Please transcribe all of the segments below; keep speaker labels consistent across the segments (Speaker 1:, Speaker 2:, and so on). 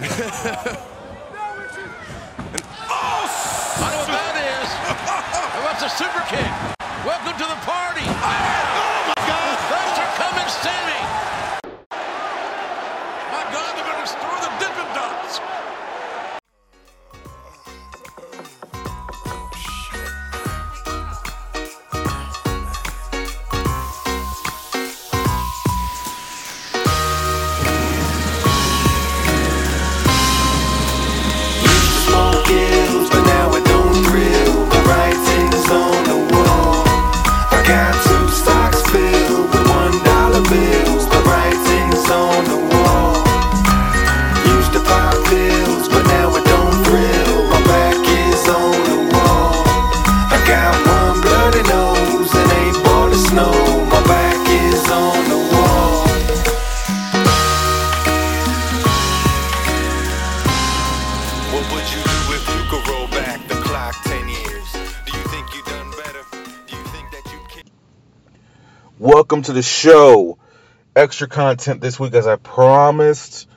Speaker 1: oh,
Speaker 2: I know what that is. That's a super kick. Welcome to the
Speaker 1: show. Extra content this week, as I promised.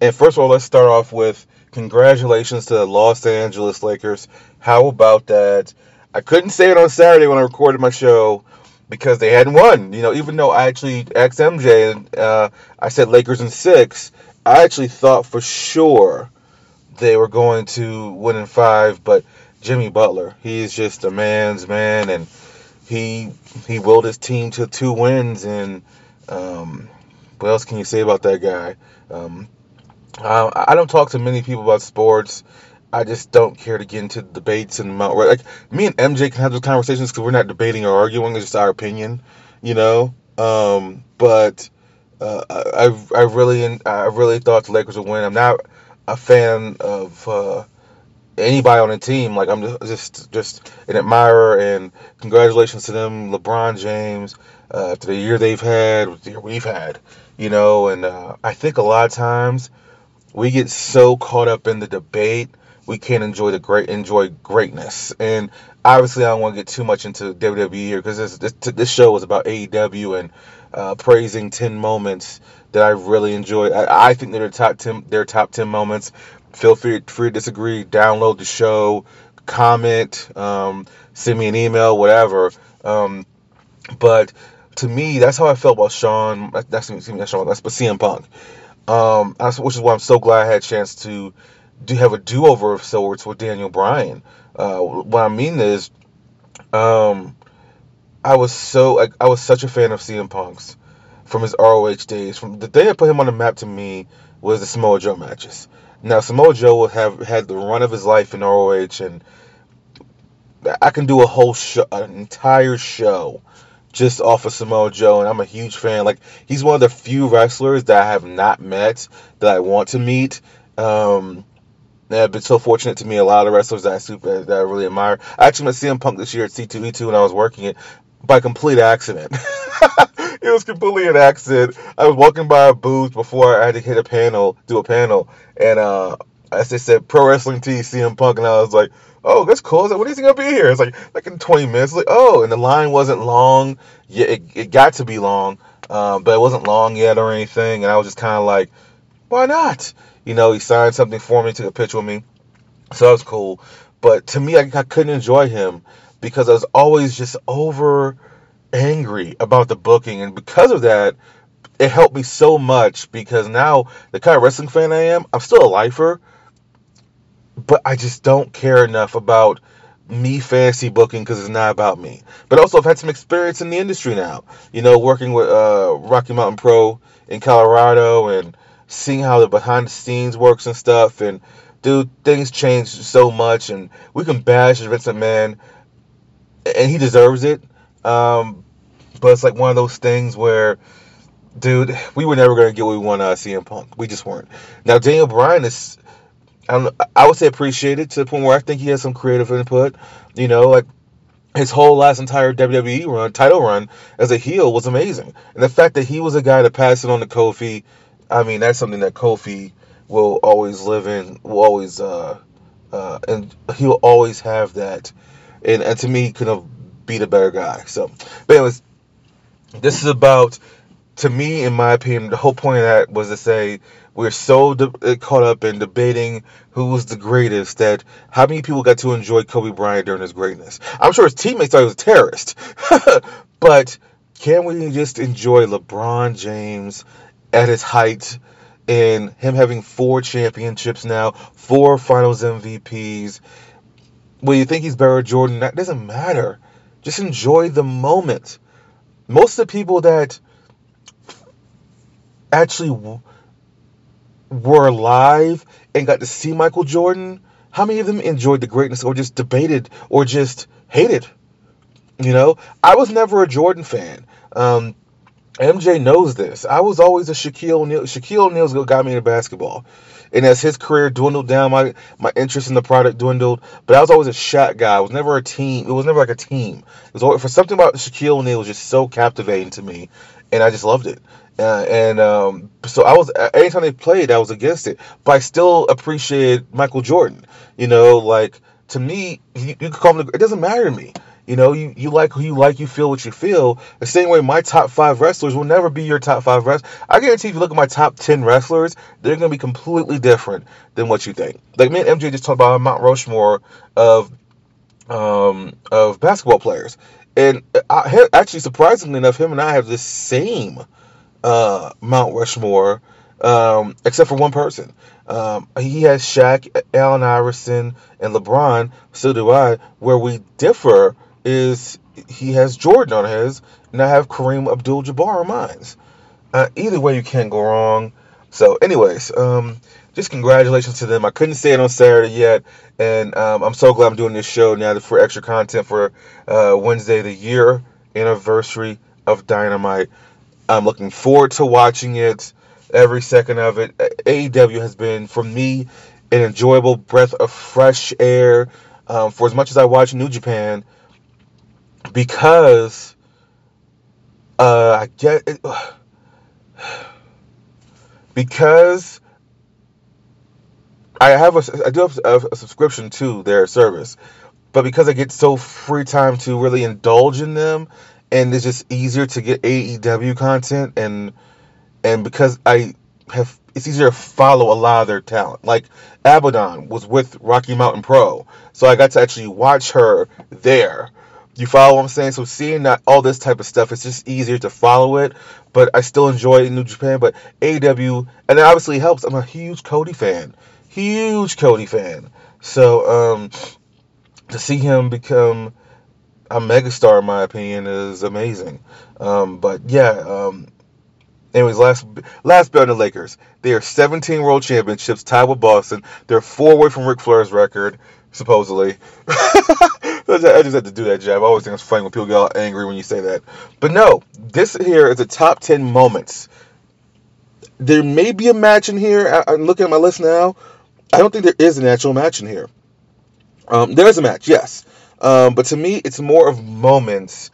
Speaker 1: And first of all, let's start off with congratulations to the Los Angeles Lakers. How about that? I couldn't say it on Saturday when I recorded my show because they hadn't won. You know, even though I actually ex MJ and uh, I said Lakers in six, I actually thought for sure they were going to win in five. But Jimmy Butler, he's just a man's man, and he he willed his team to two wins. And um, what else can you say about that guy? Um, I, I don't talk to many people about sports. I just don't care to get into debates and mount like me and MJ can have those conversations because we're not debating or arguing. It's just our opinion, you know. Um, but uh, I I really I really thought the Lakers would win. I'm not a fan of uh, anybody on the team. Like I'm just just, just an admirer, and congratulations to them, LeBron James, uh, after the year they've had, the year we've had, you know. And uh, I think a lot of times we get so caught up in the debate we can't enjoy the great enjoy greatness and obviously i don't want to get too much into wwe here because this, this this show is about aew and uh, praising 10 moments that i really enjoy i, I think they're top 10 their top 10 moments feel free, free to disagree download the show comment um, send me an email whatever um, but to me that's how i felt about sean that's, that's, that's sean that's but cm punk um, which is why I'm so glad I had a chance to do have a do over of sorts with Daniel Bryan. Uh, what I mean is, um, I was so like, I was such a fan of CM Punk's from his ROH days. From the day I put him on the map to me was the Samoa Joe matches. Now Samoa Joe will have had the run of his life in ROH, and I can do a whole show, an entire show just off of Samoa Joe, and I'm a huge fan. Like he's one of the few wrestlers that I have not met that I want to meet. Um, and I've been so fortunate to meet a lot of wrestlers that I super that I really admire. I actually met CM Punk this year at C2E2 when I was working it by complete accident. it was completely an accident. I was walking by a booth before I had to hit a panel, do a panel, and uh, as they said, Pro Wrestling Tees CM Punk, and I was like, oh, that's cool. I was like, when is he gonna be here? It's like like in 20 minutes. Like, oh, and the line wasn't long. Yeah, it, it got to be long, um, but it wasn't long yet or anything. And I was just kind of like, why not? You know, he signed something for me, took a picture with me, so that was cool. But to me, I, I couldn't enjoy him because I was always just over angry about the booking, and because of that, it helped me so much because now the kind of wrestling fan I am, I'm still a lifer, but I just don't care enough about me fancy booking because it's not about me. But also, I've had some experience in the industry now. You know, working with uh, Rocky Mountain Pro in Colorado and seeing how the behind the scenes works and stuff. And dude, things change so much, and we can bash Vince McMahon, and he deserves it. Um, but it's like one of those things where, dude, we were never gonna get what we want out of CM Punk. We just weren't. Now Daniel Bryan is I know, I would say appreciated to the point where I think he has some creative input. You know, like his whole last entire WWE run, title run as a heel was amazing. And the fact that he was a guy to pass it on to Kofi, I mean, that's something that Kofi will always live in, will always, uh, uh, and he'll always have that. And, and to me, could have beat a better guy. So, but anyways, this is about, to me, in my opinion, the whole point of that was to say, we're so de- uh, caught up in debating who was the greatest that how many people got to enjoy Kobe Bryant during his greatness. I'm sure his teammates thought he was a terrorist, but can we just enjoy LeBron James at his height and him having four championships now, four Finals MVPs? Well, you think he's better Jordan? That doesn't matter. Just enjoy the moment. Most of the people that actually were alive and got to see Michael Jordan, how many of them enjoyed the greatness or just debated or just hated? You know, I was never a Jordan fan. Um, MJ knows this. I was always a Shaquille O'Neal. Shaquille O'Neal's got me into basketball. And as his career dwindled down, my, my interest in the product dwindled. But I was always a Shaq guy. I was never a team. It was never like a team. It was always, for something about Shaquille O'Neal was just so captivating to me, and I just loved it. Uh, and um, so I was anytime they played, I was against it. But I still appreciated Michael Jordan. You know, like to me, you, you could call him. It doesn't matter to me. You know, you, you like who you like, you feel what you feel. The same way my top five wrestlers will never be your top five wrestlers. I guarantee if you look at my top 10 wrestlers, they're going to be completely different than what you think. Like me and MJ just talked about Mount Rushmore of um, of basketball players. And I, actually, surprisingly enough, him and I have the same uh, Mount Rushmore, um, except for one person. Um, he has Shaq, Allen Iverson, and LeBron. So do I. Where we differ is he has Jordan on his, and I have Kareem Abdul-Jabbar on mine. Uh, either way, you can't go wrong. So, anyways, um, just congratulations to them. I couldn't say it on Saturday yet, and um, I'm so glad I'm doing this show now for extra content for uh, Wednesday, the year anniversary of Dynamite. I'm looking forward to watching it, every second of it. AEW has been, for me, an enjoyable breath of fresh air um, for as much as I watch New Japan because uh, I get it. Because I have a I do have a, a subscription to their service, but because I get so free time to really indulge in them, and it's just easier to get AEW content, and and because I have it's easier to follow a lot of their talent. Like Abaddon was with Rocky Mountain Pro, so I got to actually watch her there. You follow what I'm saying? So seeing that all this type of stuff, it's just easier to follow it. But I still enjoy New Japan. But AW, and it obviously helps. I'm a huge Cody fan, huge Cody fan. So um, to see him become a megastar, in my opinion, is amazing. Um, but yeah. Um, anyways, last last bit on the Lakers. They are 17 World Championships, tied with Boston. They're four away from Ric Flair's record, supposedly. I just had to do that jab. I always think it's funny when people get all angry when you say that. But no, this here is a top 10 moments. There may be a match in here. I, am looking at my list now. I don't think there is an actual match in here. Um, there is a match, yes. Um, but to me, it's more of moments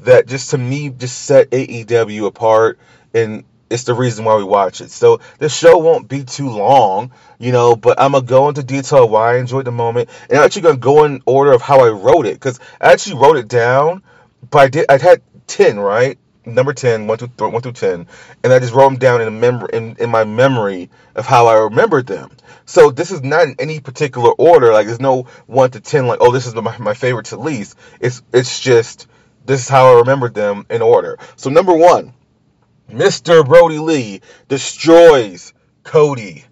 Speaker 1: that just to me just set AEW apart and it's the reason why we watch it. So the show won't be too long, you know, but I'm gonna go into detail why I enjoyed the moment, and I'm actually gonna go in order of how I wrote it because I actually wrote it down, but I did I had ten right, number 10, 1 through, th- 1 through 10, and I just wrote them down in, a mem- in, in my memory of how I remembered them. So this is not in any particular order. Like there's no 1 to 10, like, oh, this is my, my favorite to least. It's, it's just, this is how I remembered them in order. So number one, Mr. Brodie Lee destroys Cody.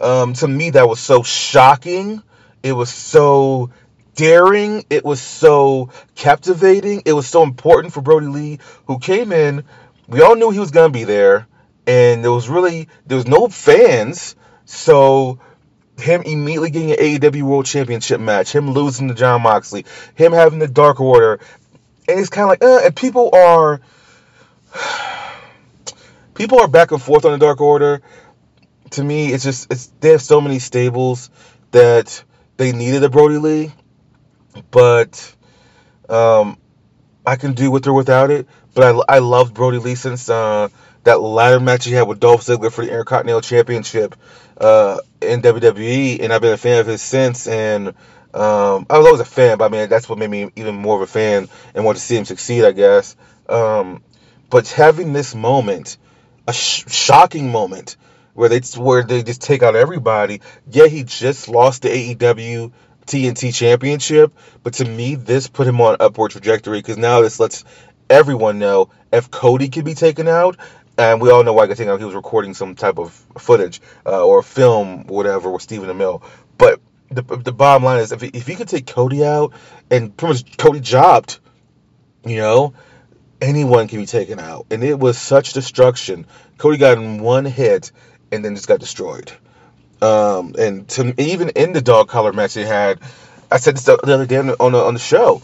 Speaker 1: Um, to me, that was so shocking. It was so daring. It was so captivating. It was so important for Brodie Lee, who came in. We all knew he was going to be there. And there was really, there was no fans. So him immediately getting an AEW World Championship match, him losing to Jon Moxley, him having the Dark Order. And it's kind of like, uh, and people are people are back and forth on the Dark Order. To me, it's just it's they have so many stables that they needed a Brodie Lee, but um, I can do with or without it. But I I loved Brodie Lee since uh, that ladder match he had with Dolph Ziggler for the Intercontinental Championship uh, in WWE, and I've been a fan of his since. And um, I was always a fan, but I mean that's what made me even more of a fan and want to see him succeed, I guess. Um, but having this moment a sh- shocking moment where they where they just take out everybody. Yeah, he just lost the AEW TNT Championship, but to me, this put him on upward trajectory because now this lets everyone know if Cody could be taken out, and we all know why I out. He was recording some type of footage uh, or film, whatever, with Stephen Amell. But the, the bottom line is, if if he could take Cody out and pretty much Cody jobbed, you know, anyone can be taken out, and it was such destruction. Cody got in one hit and then just got destroyed. Um, and to even in the dog collar match they had, I said this the other day on the on the, show.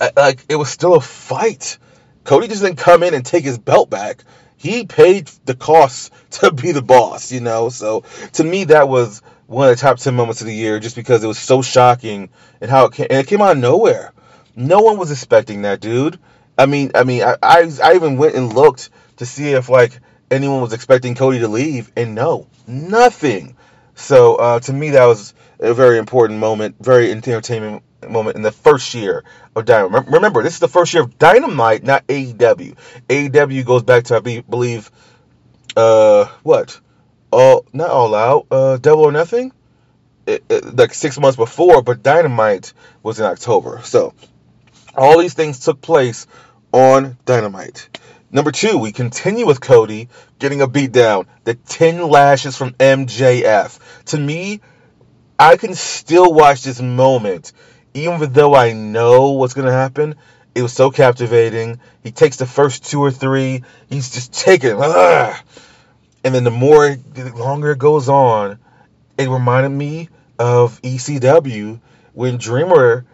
Speaker 1: I- Like it was still a fight. Cody just didn't come in and take his belt back. He paid the cost to be the boss, you know. So to me, that was one of the top ten moments of the year, just because it was so shocking and how it came, and it came out of nowhere. No one was expecting that, dude. I mean, I mean, I, I, I even went and looked to see if like anyone was expecting Cody to leave, and no, nothing. So uh, to me, that was a very important moment, very entertainment moment in the first year of Dynamite. Remember, this is the first year of Dynamite, not AEW. AEW goes back to I be- believe, uh, what, all not all out, uh, Double or Nothing, it, it- like six months before, but Dynamite was in October. So all these things took place on Dynamite. Number two, we continue with Cody getting a beatdown. The 10 lashes from MJF. To me, I can still watch this moment, even though I know what's going to happen. It was so captivating. He takes the first two or three, he's just taking. Ugh. And then the more, the longer it goes on, it reminded me of ECW when Dreamer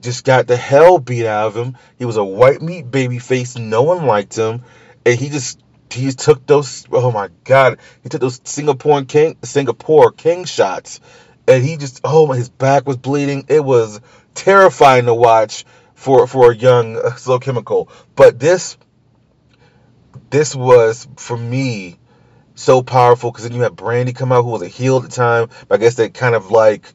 Speaker 1: just got the hell beat out of him. He was a white meat baby face. No one liked him, and he just he just took those. Oh my god, he took those Singapore cane Singapore cane shots, and he just oh my, his back was bleeding. It was terrifying to watch for for a young uh, slow chemical. But this this was for me so powerful because then you had Brandi come out who was a heel at the time. I guess they kind of like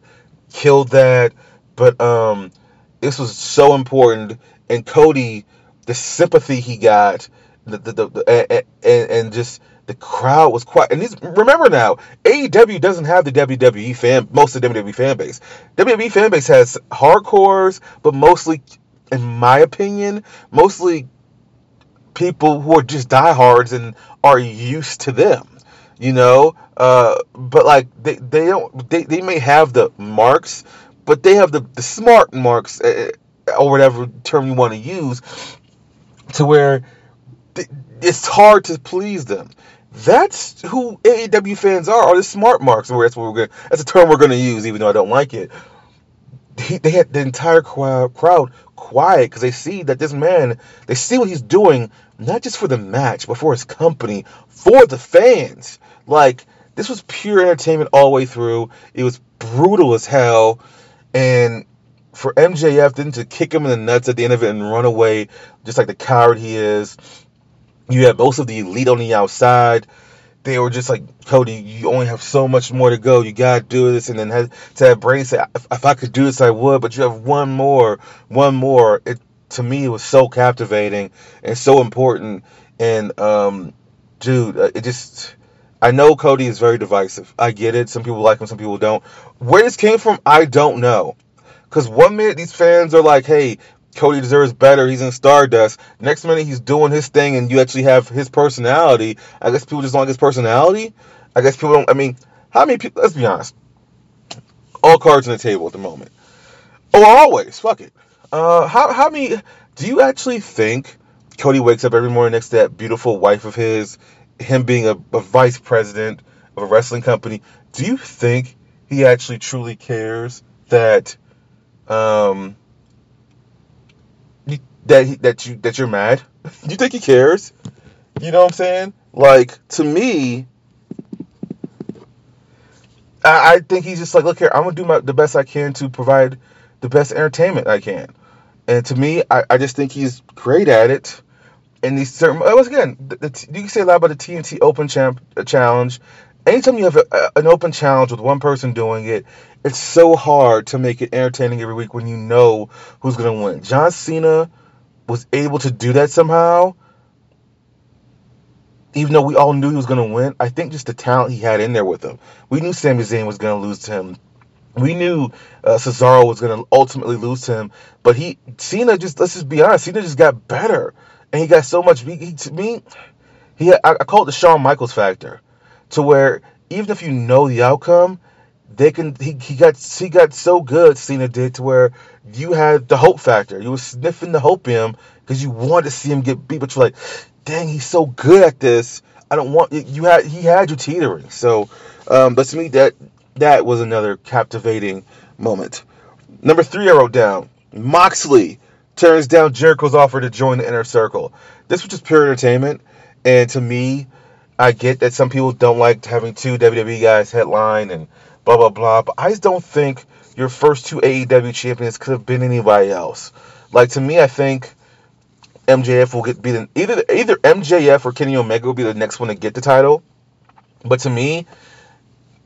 Speaker 1: killed that. But um, this was so important, and Cody, the sympathy he got, the the, the, the and, and just the crowd was quite. And these remember now, AEW doesn't have the WWE fan, most of the WWE fan base. WWE fan base has hardcores, but mostly, in my opinion, mostly people who are just diehards and are used to them you know uh but like they they don't they, they may have the marks but they have the, the smart marks uh, or whatever term you want to use to where th- it's hard to please them that's who AEW fans are, are the smart marks. Or that's what we're gonna. That's a term we're gonna use, even though I don't like it. He, they had the entire crowd, crowd quiet because they see that this man, they see what he's doing, not just for the match, but for his company, for the fans. Like this was pure entertainment all the way through. It was brutal as hell, and for MJF then to kick him in the nuts at the end of it and run away, just like the coward he is. You had most of the elite on the outside. They were just like, Cody, you only have so much more to go. You gotta do this, and then had to have Brady say, if, if I could do this, I would. But you have one more, one more. It to me it was so captivating and so important. And um, dude, uh, it just. I know Cody is very divisive. I get it. Some people like him, some people don't. Where this came from, I don't know. Because one minute these fans are like, hey, Cody deserves better. He's in Stardust. Next minute he's doing his thing, and you actually have his personality. I guess people just don't like his personality. I guess people don't. I mean, how many people? Let's be honest. All cards on the table at the moment. Oh, always. Fuck it. Uh, how how many? Do you actually think Cody wakes up every morning next to that beautiful wife of his, him being a, a vice president of a wrestling company? Do you think he actually truly cares that? Um, that he, that you that you're mad? Do you think he cares? You know what I'm saying? Like to me, I, I think he's just like, look here, I'm gonna do my the best I can to provide the best entertainment I can. And to me, I, I just think he's great at it. And these certain once again, the, the, you can say a lot about the TNT Open Champ uh, Challenge. Anytime you have a, a, an open challenge with one person doing it, it's so hard to make it entertaining every week when you know who's going to win. John Cena was able to do that somehow. even though we all knew he was going to win, I think just the talent he had in there with him. We knew Sami Zayn was going to lose to him. We knew uh, Cesaro was going to ultimately lose to him, but he Cena just let's just be honest, Cena just got better, and he got so much. He, he- to me, he I, I call it the Shawn Michaels factor, to where even if you know the outcome, they can he, he got he got so good Cena did to where you had the hope factor. You were sniffing the hope in him because you wanted to see him get beat, but you're like, dang, he's so good at this. I don't want you had he had you teetering. So, um, but to me that that was another captivating moment. Number three, I wrote down Moxley turns down Jericho's offer to join the inner circle. This was just pure entertainment, and to me, I get that some people don't like having two WWE guys headline and blah blah blah, but I just don't think your first two AEW champions could have been anybody else. Like to me, I think MJF will get be the, either either MJF or Kenny Omega will be the next one to get the title. But to me,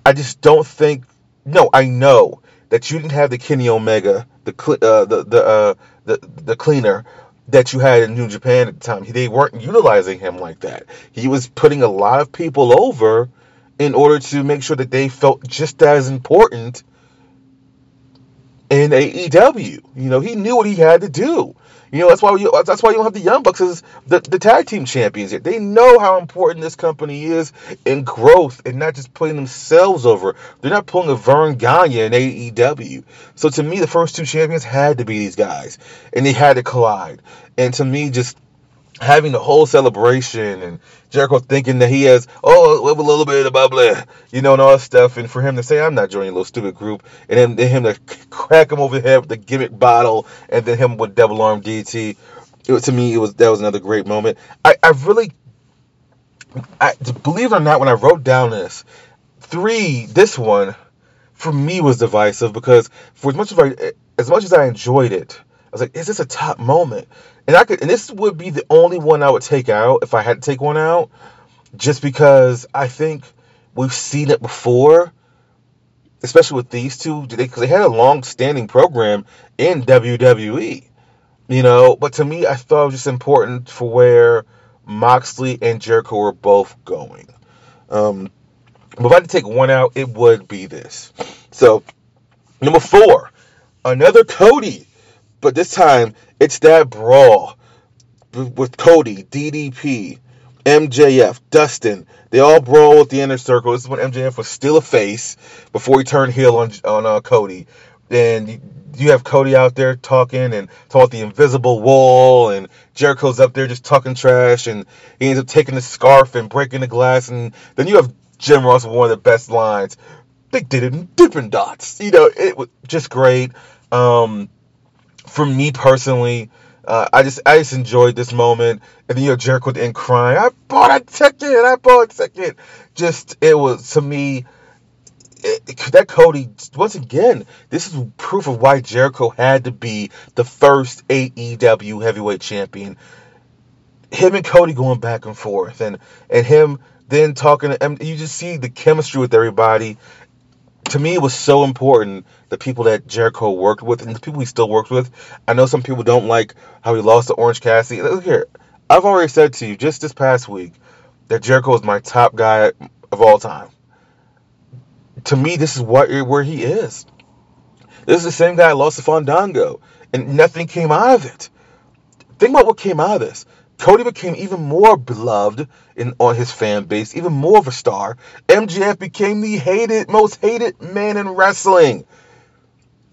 Speaker 1: I just don't think. No, I know that you didn't have the Kenny Omega, the uh, the the uh, the the cleaner that you had in New Japan at the time. They weren't utilizing him like that. He was putting a lot of people over in order to make sure that they felt just as important in AEW. You know, he knew what he had to do. You know, that's why you, that's why you don't have the Young Bucks as the, the tag team champions yet. They know how important this company is in growth and not just putting themselves over. They're not pulling a Verne Gagne in AEW. So to me, the first two champions had to be these guys, and they had to collide. And to me, just having the whole celebration and Jericho thinking that he has oh a little bit of bubbly, you know, and all that stuff, and for him to say I'm not joining a little stupid group, and then and him to crack him over the head with the gimmick bottle, and then him with double arm DT. It to me, it was that was another great moment. I, I really, I believe it or not, when I wrote down this three, this one for me was divisive because for as much as I as much as I enjoyed it, I was like, is this a top moment? And I could and this would be the only one I would take out if I had to take one out, just because I think we've seen it before, especially with these two, because they had a long-standing program in WWE, you know. But to me, I thought it was just important for where Moxley and Jericho were both going. Um, but if I had to take one out, it would be this. So, number four, another Cody, but this time it's that brawl with Cody, DDP, MJF, Dustin. They all brawl with the inner circle. This is when MJF was still a face before he turned heel on on uh, Cody. And you- have Cody out there talking and talking about the invisible wall, and Jericho's up there just talking trash, and he ends up taking the scarf and breaking the glass, and then you have Jim Ross with one of the best lines. They did it in Dippin' Dots. You know, it was just great. Um, for me personally, uh, I just I just enjoyed this moment. And then you know Jericho the end crying, I bought a ticket, I bought a ticket. Just it was to me it, that Cody once again, this is proof of why Jericho had to be the first AEW heavyweight champion. Him and Cody going back and forth, and and him then talking to and you just see the chemistry with everybody. To me, it was so important the people that Jericho worked with and the people he still works with. I know some people don't like how he lost to Orange Cassidy. Look here, I've already said to you just this past week that Jericho is my top guy of all time to me, this is what where he is. This is the same guy I lost to Fandango, and nothing came out of it. Think about what came out of this. Cody became even more beloved in on his fan base, even more of a star. MJF became the hated, most hated man in wrestling.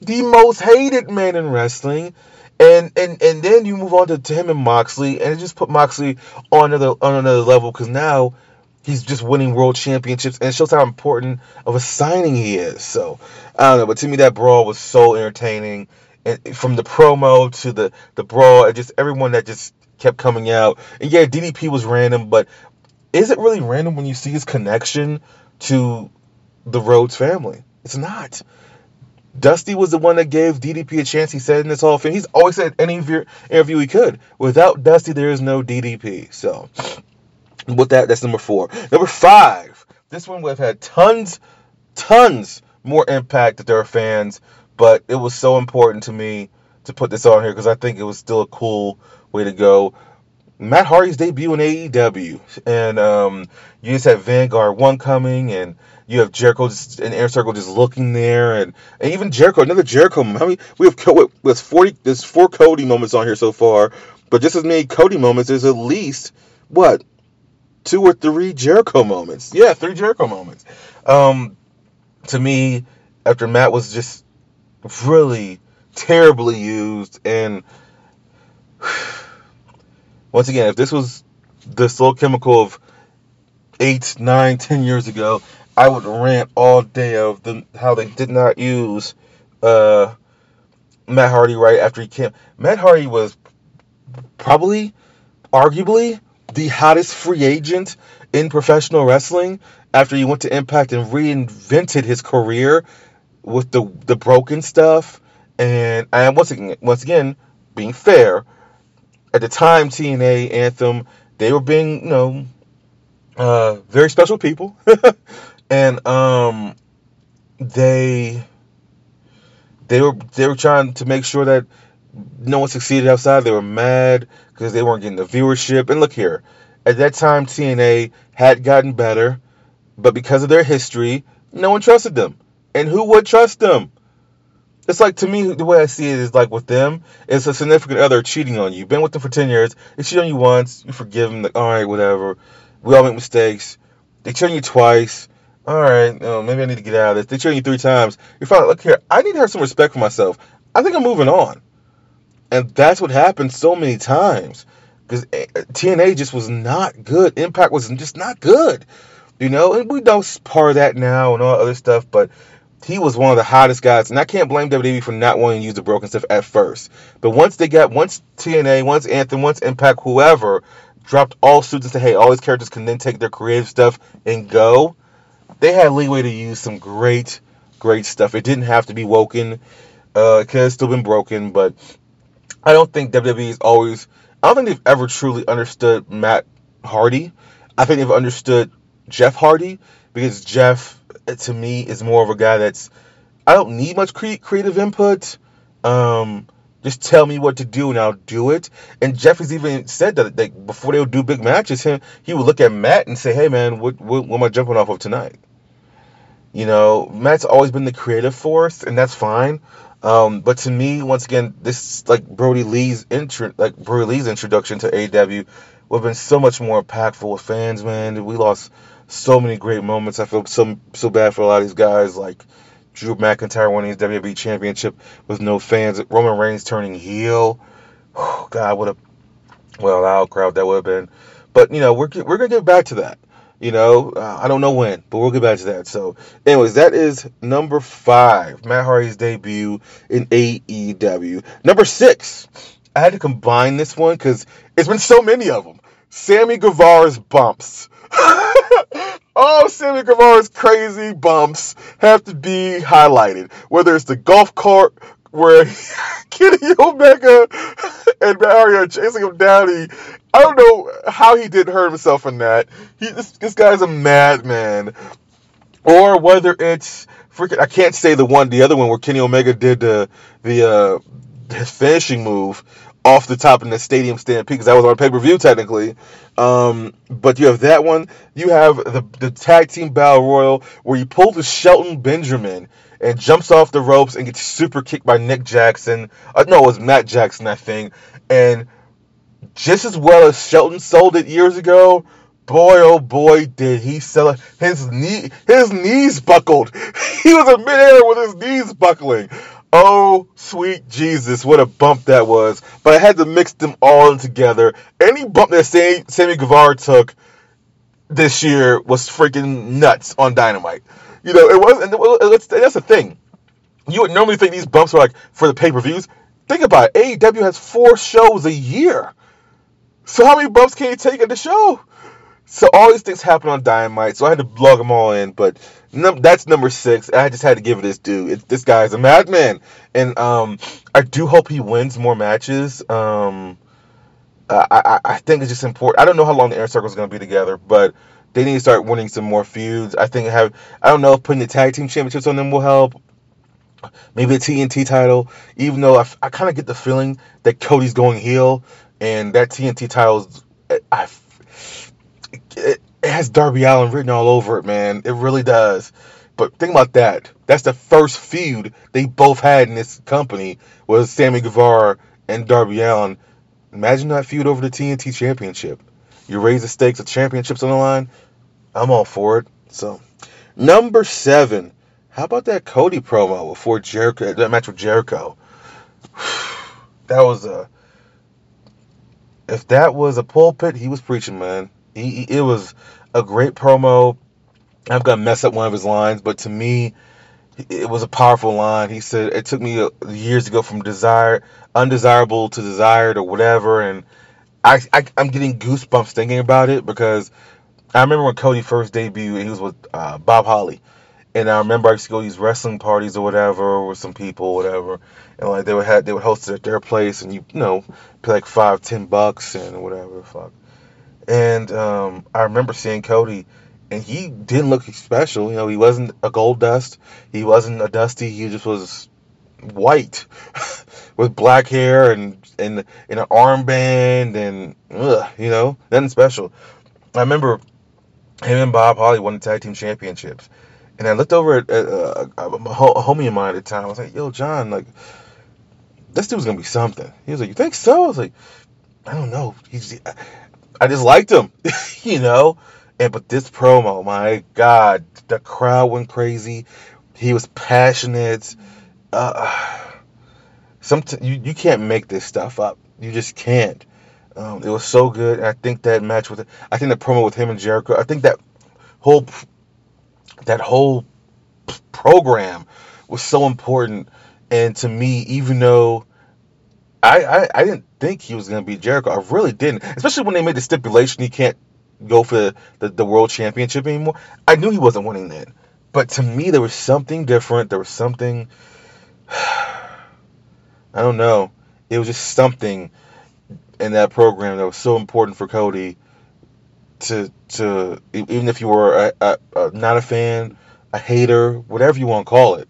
Speaker 1: The most hated man in wrestling. And and and then you move on to, to him and Moxley, and it just put Moxley on another on another level because now he's just winning world championships, and it shows how important of a signing he is. So I don't know, but to me that brawl was so entertaining, and from the promo to the the brawl, and just everyone that just kept coming out. And yeah, DDP was random, but is it really random when you see his connection to the Rhodes family? It's not. Dusty was the one that gave DDP a chance. He said in this Hall of Fame, he's always said any interview he could. Without Dusty, there is no DDP. So with that, that's number four. Number five, this one would have had tons, tons more impact to their fans, but it was so important to me to put this on here because I think it was still a cool way to go. Matt Hardy's debut in AEW, and um, you just have Vanguard One coming, and you have Jericho just, and Inner Circle just looking there, and, and even Jericho, another Jericho. How many we have? There's forty. There's four Cody moments on here so far, but just as many Cody moments. There's at least what two or three Jericho moments. Yeah, three Jericho moments. Um, to me, after Matt was just really terribly used, and once again, if this was the Slow Chemical of eight, nine, ten years ago, I would rant all day of the how they did not use uh, Matt Hardy right after he came. Matt Hardy was probably, arguably, the hottest free agent in professional wrestling after he went to Impact and reinvented his career with the the broken stuff. And and once again, once again, being fair, at the time TNA Anthem, they were being you know uh, very special people, and um, they they were they were trying to make sure that no one succeeded outside. They were mad because they weren't getting the viewership. And look here, at that time TNA had gotten better, but because of their history, no one trusted them. And who would trust them? It's like to me, the way I see it is like with them, it's a significant other cheating on you. Been with them for ten years. They cheat on you once, you forgive them. Like, all right, whatever. We all make mistakes. They cheat on you twice. All right, maybe I need to get out of this. They cheat on you three times. You're finally look here. I need to have some respect for myself. I think I'm moving on, and that's what happened so many times because eh, eh, TNA just was not good. Impact was just not good, you know. And we know part of that now and all other stuff, but he was one of the hottest guys, and I can't blame WWE for not wanting to use the broken stuff at first. But once they got, once TNA, once Anthem, once Impact, whoever dropped all suits and said, "Hey, all these characters can then take their creative stuff and go," they had leeway to use some great, great stuff. It didn't have to be woken. Uh, it could have still been broken, but I don't think WWE is always. I don't think they've ever truly understood Matt Hardy. I think they've understood Jeff Hardy because Jeff to me is more of a guy that's I don't need much cre- creative input. Um, just tell me what to do and I'll do it. And Jeffrey's even said that like before they would do big matches, him he would look at Matt and say, "Hey man, what what, what am I jumping off of tonight?" You know, Matt's always been the creative force, and that's fine. Um, but to me, once again, this like Brodie Lee's intro, like Brodie Lee's introduction to AW, would have been so much more impactful with fans. Man, we lost so many great moments. I feel so so bad for a lot of these guys, like Drew McIntyre winning his WWE Championship with no fans. Roman Reigns turning heel. God, what a well loud crowd that would have been. But you know, we're we're gonna get back to that. You know, uh, I don't know when, but we'll get back to that. So, anyways, that is number five, Matt Hardy's debut in AEW. Number six, I had to combine this one because it's been so many of them. Sammy Guevara's bumps. oh, Sammy Guevara's crazy bumps have to be highlighted. Whether it's the golf cart where Kenny Omega and Hardy are chasing him down, he, I don't know how he didn't hurt himself in that. He, this, this guy's a madman. Or whether it's freaking, I can't say the one, the other one where Kenny Omega did the the uh, his finishing move off the top in the stadium stampede because that was on pay per view technically. Um, but you have that one. You have the the tag team battle royal where you pull the Shelton Benjamin and jumps off the ropes and gets super kicked by Nick Jackson. Uh, no, it was Matt Jackson, I think. And just as well as Shelton sold it years ago, boy oh boy did he sell it. His knee, his knees buckled. He was in midair with his knees buckling. Oh, sweet Jesus, what a bump that was. But I had to mix them all in together. Any bump that Sammy, Sammy Guevara took this year was freaking nuts on Dynamite. You know, it was, and that's the thing. You would normally think these bumps are like for the pay per views. Think about it. AEW has four shows a year. So how many bumps can you take at the show? So all these things happen on Dynamite, so I had to log them all in. But num- that's number six. I just had to give it this dude. It, this guy's a madman, and um, I do hope he wins more matches. Um, I, I, I think it's just important. I don't know how long the Inner Circle is going to be together, but they need to start winning some more feuds. I think have I don't know if putting the tag team championships on them will help. Maybe a TNT title, even though I, I kind of get the feeling that Cody's going heel, and that TNT title is I, it, has Darby Allin written all over it, man. It really does. But think about that. That's the first feud they both had in this company was Sammy Guevara and Darby Allin. Imagine that feud over the TNT Championship. You raise the stakes of championships on the line. I'm all for it. So, number seven. How about that Cody promo before Jericho? That match with Jericho. That was a. If that was a pulpit, he was preaching, man. He, he- it was a great promo. I'm gonna mess up one of his lines, but to me, it was a powerful line. He said it took me uh, years to go from desire, undesirable to desired or whatever, and I, I I'm getting goosebumps thinking about it because I remember when Cody first debuted, he was with uh, Bob Holly, and I remember I used to go to these wrestling parties or whatever with some people, or whatever, and like they would have they would host it at their place, and you you know pay like five ten bucks and whatever fuck, and um, I remember seeing Cody. And he didn't look special, you know. He wasn't a Goldust. He wasn't a dusty. He just was white with black hair and and in an armband and ugh, you know nothing special. I remember him and Bob Holly won the tag team championships, and I looked over at, uh, a a homie of mine at the time. I was like, "Yo, John, like this dude's gonna be something." He was like, "You think so?" I was like, "I don't know. He's I just liked him, you know." And but this promo, my God, the crowd went crazy. He was passionate. Uh, some you, you can't make this stuff up. You just can't. Um, it was so good. I think that match with I think the promo with him and Jericho. I think that whole that whole program was so important. And to me, even though I I, I didn't think he was going to be Jericho, I really didn't. Especially when they made the stipulation he can't go for the, the, world championship anymore. I knew he wasn't winning then. But to me, there was something different. There was something. I don't know. It was just something in that program that was so important for Cody to to even if you were a, a, a, not a fan, a hater, whatever you want to call it.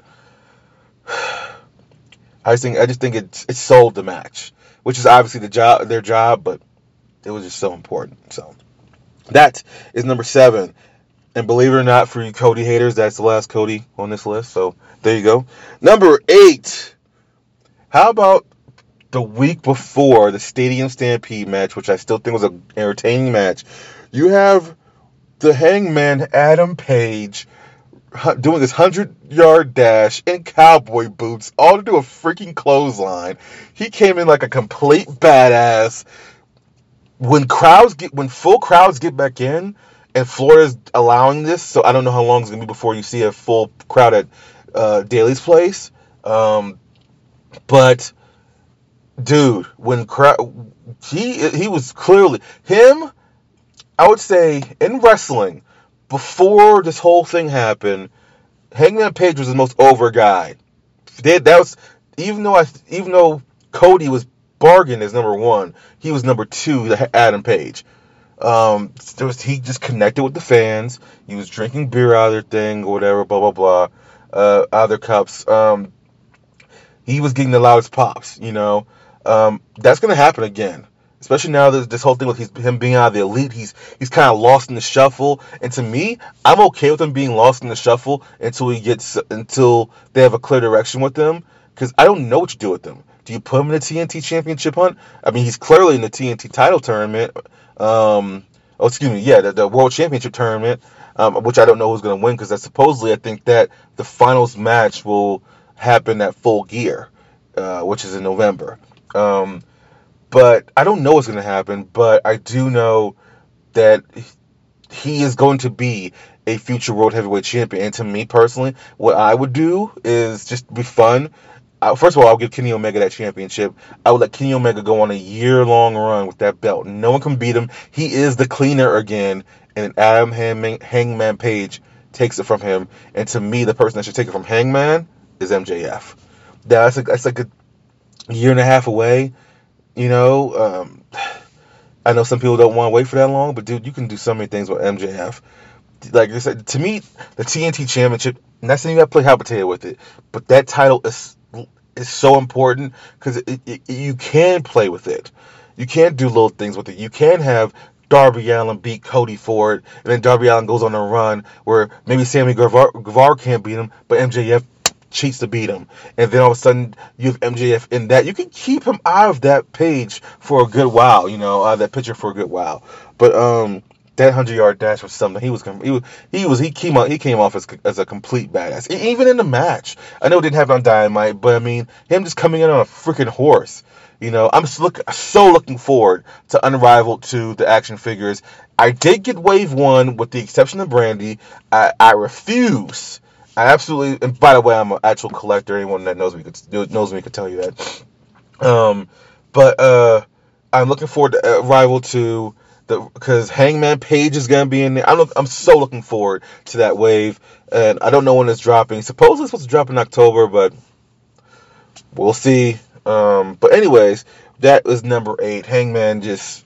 Speaker 1: I just think I just think it it sold the match, which is obviously the job their job, but it was just so important. So that is number seven. And believe it or not, for you Cody haters, that's the last Cody on this list. So there you go. Number eight. How about the week before the Stadium Stampede match, which I still think was an entertaining match? You have the Hangman Adam Page doing this hundred yard dash in cowboy boots, all to do a freaking clothesline. He came in like a complete badass. When crowds get when full crowds get back in, and Florida's allowing this, so I don't know how long it's gonna be before you see a full crowd at uh, Daily's place. Um, but dude, when crowd, he he was clearly him. I would say in wrestling, before this whole thing happened, Hangman Page was the most over guy. They, that was even though I even though Cody was bargained as number one, he was number two Adam Page. Um, there was he just connected with the fans. He was drinking beer out of their thing or whatever, blah blah blah, uh, out of their cups. Um, he was getting the loudest pops. You know, um, that's gonna happen again. Especially now that this whole thing with him being out of the elite, he's he's kind of lost in the shuffle. And to me, I'm okay with him being lost in the shuffle until he gets until they have a clear direction with him. Because I don't know what you do with him. Do you put him in the TNT Championship hunt? I mean, he's clearly in the TNT title tournament. Um, oh, excuse me, yeah, the, the World Championship tournament, um, which I don't know who's going to win because supposedly I think that the finals match will happen at Full Gear, uh, which is in November. Um, but I don't know what's going to happen. But I do know that he is going to be a future world heavyweight champion. And to me personally, what I would do is just be fun. Uh, first of all, I'll give Kenny Omega that championship. I would let Kenny Omega go on a year long run with that belt. No one can beat him. He is the cleaner again. And Adam Hangman, Page takes it from him. And to me, the person that should take it from Hangman is MJF. That's like, that's like a year and a half away. You know, um, I know some people don't want to wait for that long, but dude, you can do so many things with MJF. Like I said, to me, the TNT Championship, that's saying you got to play hot potato with it, but that title is is so important because you can play with it. You can't do little things with it. You can have Darby Allin beat Cody for it, and then Darby Allin goes on a run where maybe Sammy Guevara, Guevara can't beat him, but MJF cheats to beat him, and then all of a sudden you have MJF in that. You can keep him out of that page for a good while, you know, that picture for a good while. But um, that hundred yard dash was something. He was he was he was he came out he came off as as a complete badass. Even in the match, I know it didn't it on Dynamite, but I mean him just coming in on a freaking horse. You know, I'm just look, so looking forward to Unrivaled to the action figures. I did get Wave 1 with the exception of Brandi. I, I refuse. I absolutely, and by the way, I'm an actual collector. Anyone that knows me could, knows me could tell you that. Um, but uh, I'm looking forward to Arrival Rival 2 because Hangman Page is gonna be in there. I'm look, I'm so looking forward to that wave, and I don't know when it's dropping. Supposedly it's supposed to drop in October, but we'll see. Um, but anyways, that was number eight. Hangman just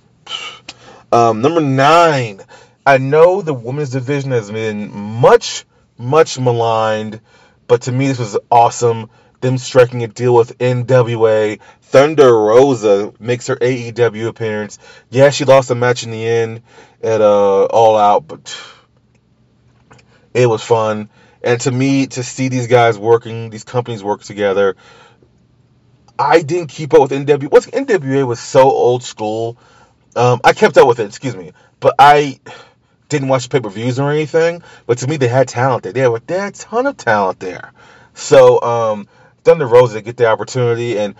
Speaker 1: um, number nine. I know the women's division has been much, much maligned, but to me this was awesome. Them striking a deal with NWA. Thunder Rosa makes her AEW appearance. Yeah, she lost a match in the end at uh, All Out, but it was fun. And to me, to see these guys working, these companies work together, I didn't keep up with NWA. What's NWA was so old school. Um, I kept up with it, excuse me, but I didn't watch pay per views or anything. But to me, they had talent there. They had, they had a ton of talent there. So um, Thunder Rosa get the opportunity, and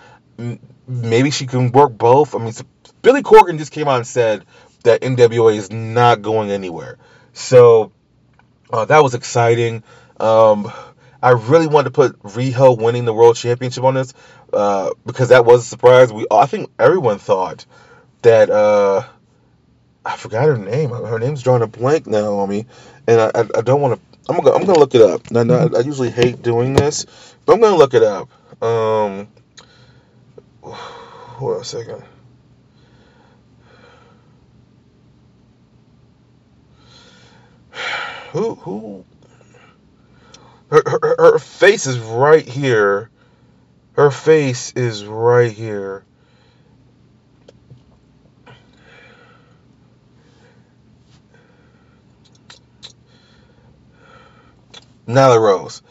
Speaker 1: maybe she can work both. I mean, Billy Corgan just came out and said that NWA is not going anywhere. So uh, that was exciting. Um, I really wanted to put Riho winning the world championship on this uh, because that was a surprise. We I think everyone thought that uh, I forgot her name. Her name's drawing a blank now on me, and I, I, I don't want to. I'm gonna I'm gonna look it up. I usually hate doing this, but I'm gonna look it up. Um, hold on a second. Who who? Her, her her face is right here. Her face is right here. Nyla Rose.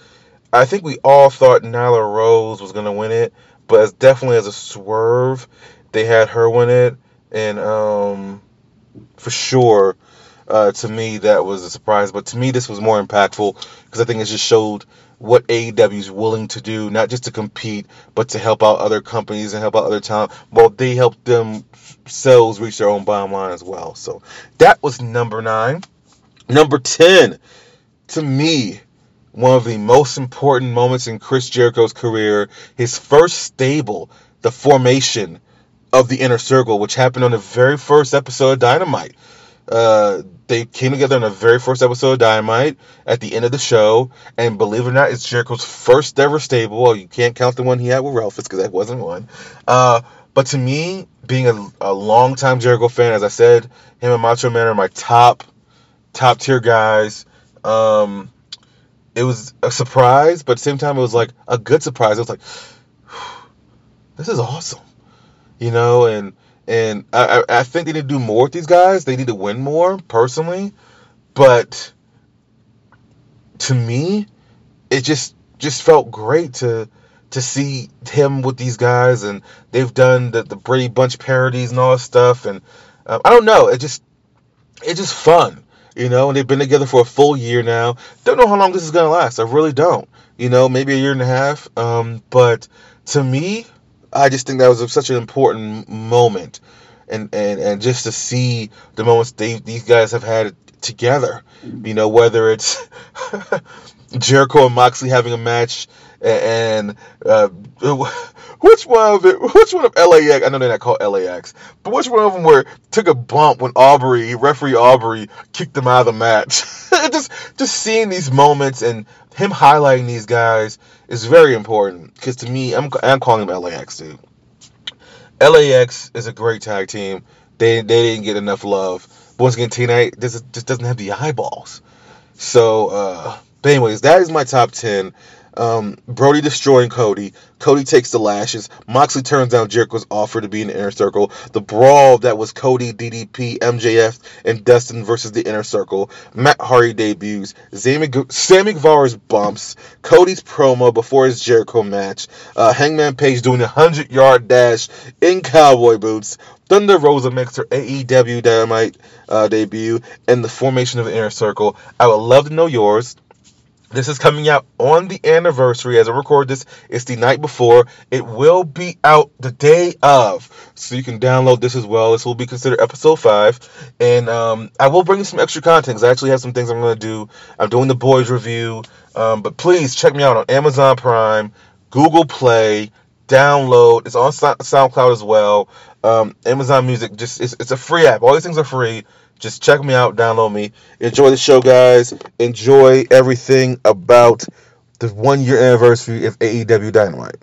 Speaker 1: I think we all thought Nyla Rose was gonna win it, but as definitely as a swerve, they had her win it, and um, for sure, uh, to me that was a surprise. But to me, this was more impactful because I think it just showed what AEW is willing to do, not just to compete, but to help out other companies and help out other talent. Well, they help themselves reach their own bottom line as well. So that was number nine. Number ten, to me, one of the most important moments in Chris Jericho's career, his first stable, the formation of the Inner Circle, which happened on the very first episode of Dynamite. Uh, they came together on the very first episode of Dynamite at the end of the show, and believe it or not, it's Jericho's first ever stable. Well, you can't count the one he had with Ralphus because that wasn't one. Uh, but to me, being a, a longtime Jericho fan, as I said, him and Macho Man are my top top tier guys. Um, it was a surprise, but at the same time, it was like a good surprise. It was like, this is awesome, you know, and and I, I think they need to do more with these guys. They need to win more, personally, but to me, it just just felt great to to see him with these guys, and they've done the the Brady Bunch parodies and all that stuff, and um, I don't know, it just it's just fun, you know. And they've been together for a full year now. Don't know how long this is gonna last. I really don't. You know, maybe a year and a half. Um, but to me, I just think that was such an important moment, and and and just to see the moments they these guys have had together. You know, whether it's Jericho and Moxley having a match, and uh, which one of it? Which one of LAX? I know they're not called LAX, but which one of them were took a bump when Aubrey, referee Aubrey, kicked them out of the match? just just seeing these moments and him highlighting these guys is very important because to me, I'm I'm calling them LAX too. LAX is a great tag team. They they didn't get enough love. But once again, TNA just just doesn't have the eyeballs. So, uh, but anyways, that is my top ten. Um, Brodie destroying Cody. Cody takes the lashes. Moxley turns down Jericho's offer to be in the inner circle. The brawl that was Cody, DDP, MJF, and Dustin versus the inner circle. Matt Hardy debuts. Sammy, Guevara's bumps. Cody's promo before his Jericho match. Uh, Hangman Page doing a 100 yard dash in cowboy boots. Thunder Rosa makes her AEW Dynamite uh, debut. And the formation of the inner circle. I would love to know yours. This is coming out on the anniversary. As I record this, it's the night before. It will be out the day of, so you can download this as well. This will be considered episode five, and um, I will bring you some extra content. Cause I actually have some things I'm gonna do. I'm doing the boys review, um, but please check me out on Amazon Prime, Google Play, download. It's on SoundCloud as well. Um, Amazon Music, just it's, it's a free app. All these things are free. Just check me out, download me. Enjoy the show, guys. Enjoy everything about the one year anniversary of AEW Dynamite.